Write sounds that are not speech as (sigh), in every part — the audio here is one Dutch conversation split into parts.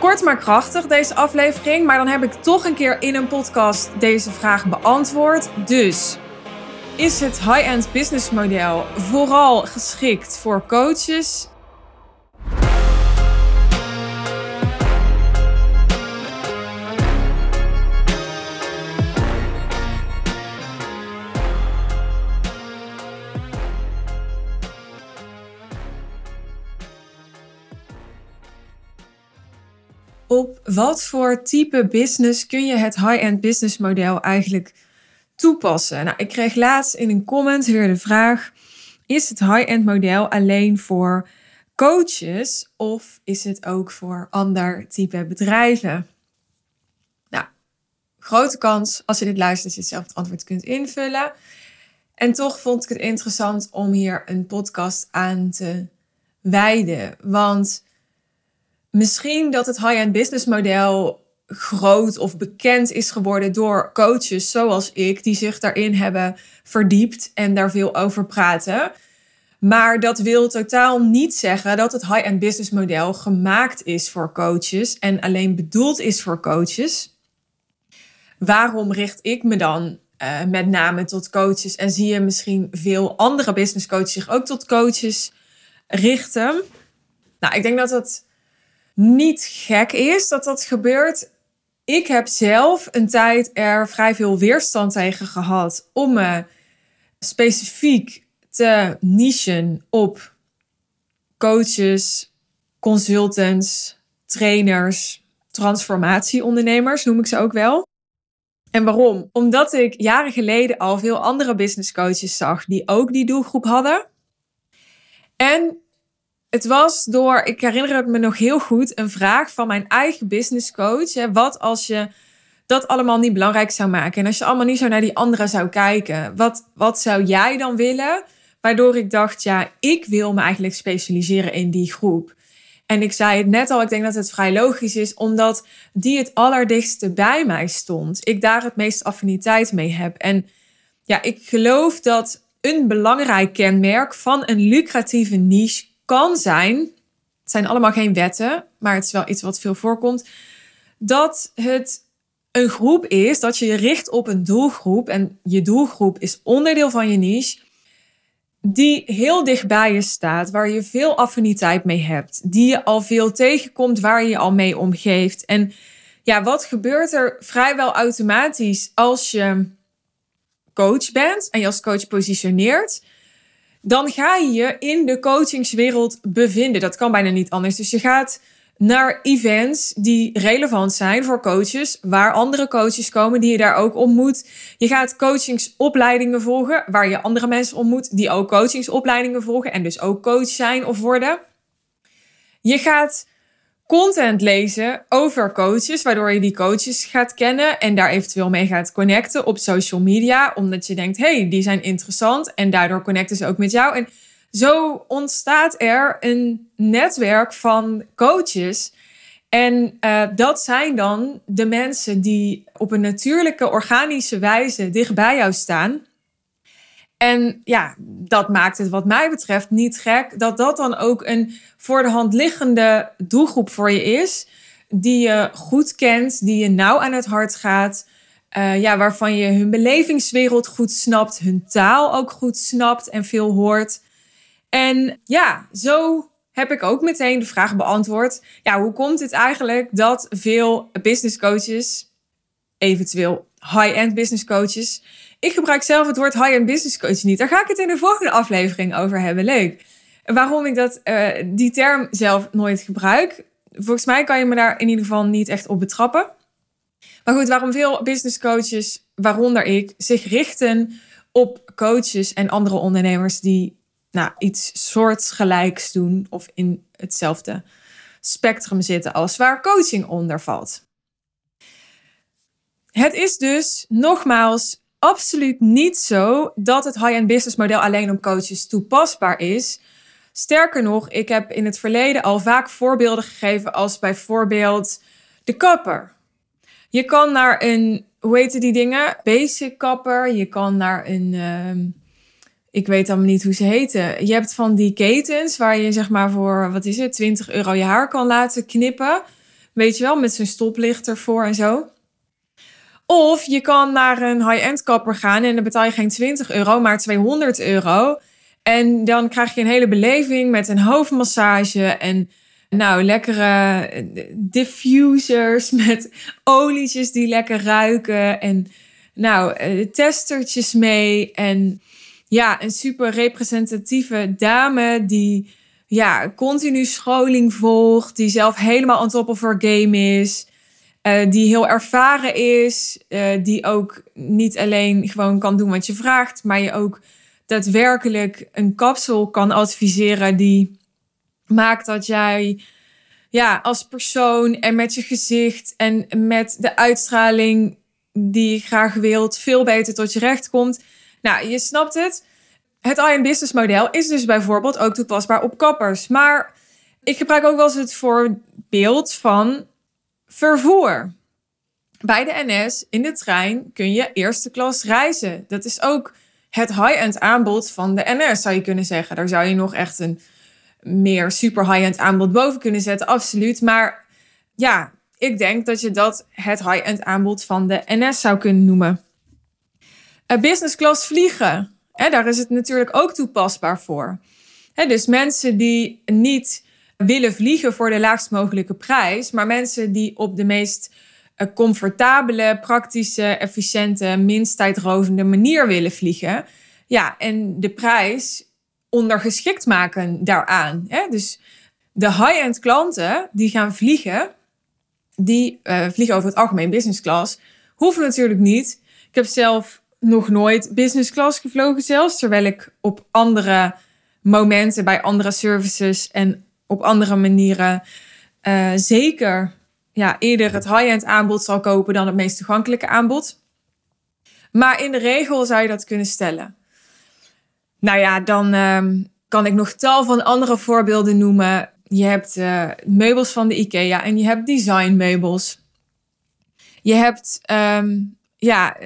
Kort maar krachtig deze aflevering, maar dan heb ik toch een keer in een podcast deze vraag beantwoord. Dus is het high-end business model vooral geschikt voor coaches? Wat voor type business kun je het high-end business model eigenlijk toepassen? Nou, ik kreeg laatst in een comment weer de vraag: is het high-end model alleen voor coaches of is het ook voor ander type bedrijven? Nou, grote kans als je dit luistert dat je zelf het antwoord kunt invullen. En toch vond ik het interessant om hier een podcast aan te wijden. Want misschien dat het high-end business model groot of bekend is geworden door coaches zoals ik, die zich daarin hebben verdiept en daar veel over praten. Maar dat wil totaal niet zeggen dat het high-end business model gemaakt is voor coaches en alleen bedoeld is voor coaches. Waarom richt ik me dan uh, met name tot coaches en zie je misschien veel andere business coaches zich ook tot coaches richten? Nou, ik denk dat dat niet gek is dat dat gebeurt. Ik heb zelf een tijd er vrij veel weerstand tegen gehad om me specifiek te nichen op coaches, consultants, trainers, transformatieondernemers, noem ik ze ook wel. En waarom? Omdat ik jaren geleden al veel andere business coaches zag die ook die doelgroep hadden. En het was door, ik herinner het me nog heel goed, een vraag van mijn eigen business coach. Hè, wat als je dat allemaal niet belangrijk zou maken? En als je allemaal niet zo naar die anderen zou kijken, wat, wat zou jij dan willen? Waardoor ik dacht, ja, ik wil me eigenlijk specialiseren in die groep. En ik zei het net al, ik denk dat het vrij logisch is, omdat die het allerdichtste bij mij stond. Ik daar het meest affiniteit mee heb. En ja, ik geloof dat een belangrijk kenmerk van een lucratieve niche kan zijn, het zijn allemaal geen wetten, maar het is wel iets wat veel voorkomt, dat het een groep is, dat je je richt op een doelgroep en je doelgroep is onderdeel van je niche, die heel dicht bij je staat, waar je veel affiniteit mee hebt, die je al veel tegenkomt, waar je je al mee omgeeft. En ja, wat gebeurt er vrijwel automatisch als je coach bent en je als coach positioneert? Dan ga je je in de coachingswereld bevinden. Dat kan bijna niet anders. Dus je gaat naar events die relevant zijn voor coaches, waar andere coaches komen die je daar ook ontmoet. Je gaat coachingsopleidingen volgen, waar je andere mensen ontmoet die ook coachingsopleidingen volgen en dus ook coach zijn of worden. Je gaat content lezen over coaches, waardoor je die coaches gaat kennen en daar eventueel mee gaat connecten op social media, omdat je denkt, hey, die zijn interessant en daardoor connecten ze ook met jou. En zo ontstaat er een netwerk van coaches. En uh, dat zijn dan de mensen die op een natuurlijke, organische wijze dicht bij jou staan. En ja, dat maakt het wat mij betreft niet gek dat dat dan ook een voor de hand liggende doelgroep voor je is. Die je goed kent, die je nauw aan het hart gaat. Uh, ja, waarvan je hun belevingswereld goed snapt, hun taal ook goed snapt en veel hoort. En ja, zo heb ik ook meteen de vraag beantwoord. Ja, hoe komt het eigenlijk dat veel business coaches, eventueel high-end business coaches, ik gebruik zelf het woord high-end business coach niet. Daar ga ik het in de volgende aflevering over hebben. Leuk. Waarom ik dat, uh, die term zelf nooit gebruik. Volgens mij kan je me daar in ieder geval niet echt op betrappen. Maar goed, waarom veel business coaches, waaronder ik, zich richten op coaches en andere ondernemers die nou, iets soortgelijks doen of in hetzelfde spectrum zitten als waar coaching onder valt. Het is dus nogmaals absoluut niet zo dat het high-end business model alleen op coaches toepasbaar is. Sterker nog, ik heb in het verleden al vaak voorbeelden gegeven als bijvoorbeeld de kapper. Je kan naar een, hoe heet die dingen? Basic kapper. Je kan naar een, uh, ik weet allemaal niet hoe ze heten. Je hebt van die ketens waar je zeg maar voor, wat is het, 20 euro je haar kan laten knippen. Weet je wel, met zijn stoplicht ervoor en zo. Of je kan naar een high-end kapper gaan en dan betaal je geen 20 euro, maar 200 euro. En dan krijg je een hele beleving met een hoofdmassage en nou, lekkere eh, diffusers (laughs) met olietjes die lekker ruiken. En nou, eh, testertjes mee. En ja, een super representatieve dame die ja, continu scholing volgt. Die zelf helemaal on top of her game is. Uh, die heel ervaren is. Uh, die ook niet alleen gewoon kan doen wat je vraagt. Maar je ook daadwerkelijk een kapsel kan adviseren die maakt dat jij ja, als persoon en met je gezicht en met de uitstraling die je graag wilt, veel beter tot je recht komt. Nou, je snapt het. Het IM business model is dus bijvoorbeeld ook toepasbaar op kappers. Maar ik gebruik ook wel eens het voorbeeld van vervoer. Bij de NS in de trein kun je eerste klas reizen. Dat is ook het high-end aanbod van de NS, zou je kunnen zeggen. Daar zou je nog echt een meer super high-end aanbod boven kunnen zetten, absoluut. Maar ja, ik denk dat je dat het high-end aanbod van de NS zou kunnen noemen. Uh, business class vliegen, hè, daar is het natuurlijk ook toepasbaar voor. Hè, dus mensen die niet willen vliegen voor de laagst mogelijke prijs, maar mensen die op de meest eh, comfortabele, praktische, efficiënte, minst tijdrovende manier willen vliegen. Ja, en de prijs ondergeschikt maken daaraan. Hè? Dus de high-end klanten die gaan vliegen, die uh, vliegen over het algemeen business class, hoeven natuurlijk niet. Ik heb zelf nog nooit business class gevlogen zelfs, terwijl ik op andere momenten bij andere services en op andere manieren uh, zeker ja, eerder het high-end aanbod zal kopen dan het meest toegankelijke aanbod. Maar in de regel zou je dat kunnen stellen. Nou ja, dan ehm, kan ik nog tal van andere voorbeelden noemen. Je hebt uh, meubels van de IKEA en je hebt designmeubels. Je hebt um, ja,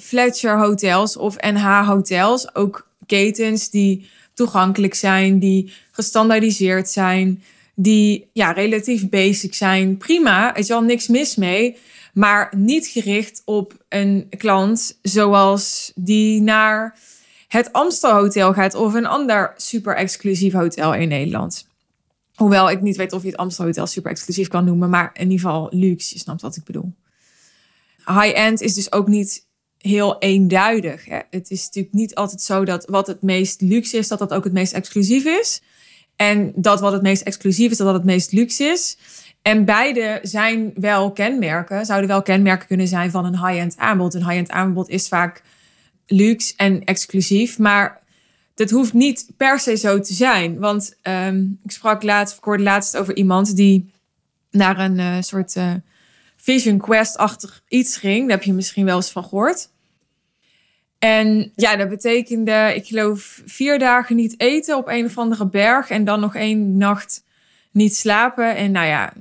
Fletcher hotels of NH hotels, ook ketens die toegankelijk zijn, die gestandaardiseerd zijn, die ja, relatief basic zijn. Prima, is al niks mis mee, maar niet gericht op een klant zoals die naar het Amstel Hotel gaat of een ander super exclusief hotel in Nederland. Hoewel ik niet weet of je het Amstel Hotel super exclusief kan noemen, maar in ieder geval luxe, je snapt wat ik bedoel. High-end is dus ook niet heel eenduidig. Hè? Het is natuurlijk niet altijd zo dat wat het meest luxe is, dat dat ook het meest exclusief is. En dat wat het meest exclusief is, dat dat het meest luxe is. En beide zijn wel kenmerken, zouden wel kenmerken kunnen zijn van een high-end aanbod. Een high-end aanbod is vaak luxe en exclusief. Maar dat hoeft niet per se zo te zijn. Want ehm, ik sprak laatst, hoorde laatst over iemand die naar een uh, soort uh, Vision Quest-achtig iets ging. Daar heb je misschien wel eens van gehoord. En ja, dat betekende, ik geloof, vier dagen niet eten op een of andere berg. En dan nog één nacht niet slapen. En nou ja,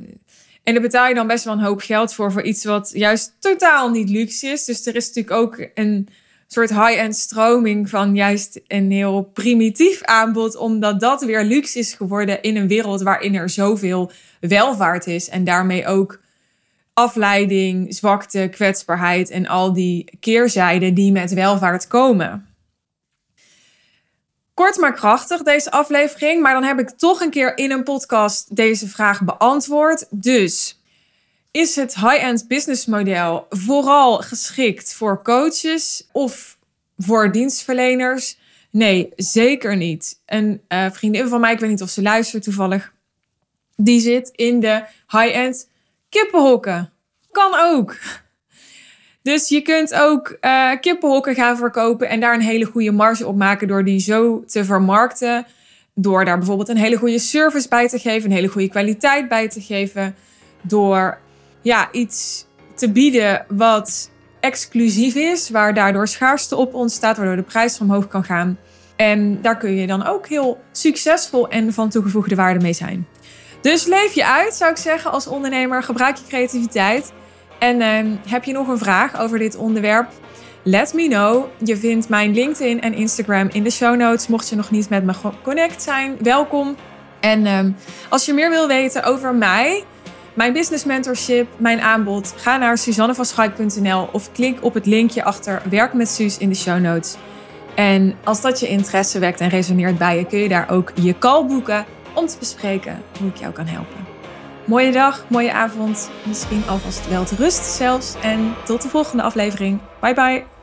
en daar betaal je dan best wel een hoop geld voor. Voor iets wat juist totaal niet luxe is. Dus er is natuurlijk ook een soort high-end stroming van juist een heel primitief aanbod, omdat dat weer luxe is geworden in een wereld waarin er zoveel welvaart is en daarmee ook afleiding, zwakte, kwetsbaarheid en al die keerzijden die met welvaart komen. Kort maar krachtig deze aflevering, maar dan heb ik toch een keer in een podcast deze vraag beantwoord. Dus is het high-end business model vooral geschikt voor coaches of voor dienstverleners? Nee, zeker niet. Een uh, vriendin van mij, ik weet niet of ze luistert toevallig, die zit in de high-end kippenhokken. Kan ook. Dus je kunt ook uh, kippenhokken gaan verkopen en daar een hele goede marge op maken door die zo te vermarkten. Door daar bijvoorbeeld een hele goede service bij te geven, een hele goede kwaliteit bij te geven. Door ja, iets te bieden wat exclusief is, waar daardoor schaarste op ontstaat, waardoor de prijs omhoog kan gaan. En daar kun je dan ook heel succesvol en van toegevoegde waarde mee zijn. Dus leef je uit, zou ik zeggen, als ondernemer. Gebruik je creativiteit. En uh, heb je nog een vraag over dit onderwerp? Let me know. Je vindt mijn LinkedIn en Instagram in de show notes. Mocht je nog niet met me connect zijn, welkom. En uh, als je meer wil weten over mij, mijn business mentorship, mijn aanbod, ga naar suzannevanschuik.nl of klik op het linkje achter Werk met Suus in de show notes. En als dat je interesse wekt en resoneert bij je, kun je daar ook je call boeken om te bespreken hoe ik jou kan helpen. Mooie dag, mooie avond, misschien alvast wel te rust zelfs. En tot de volgende aflevering. Bye bye.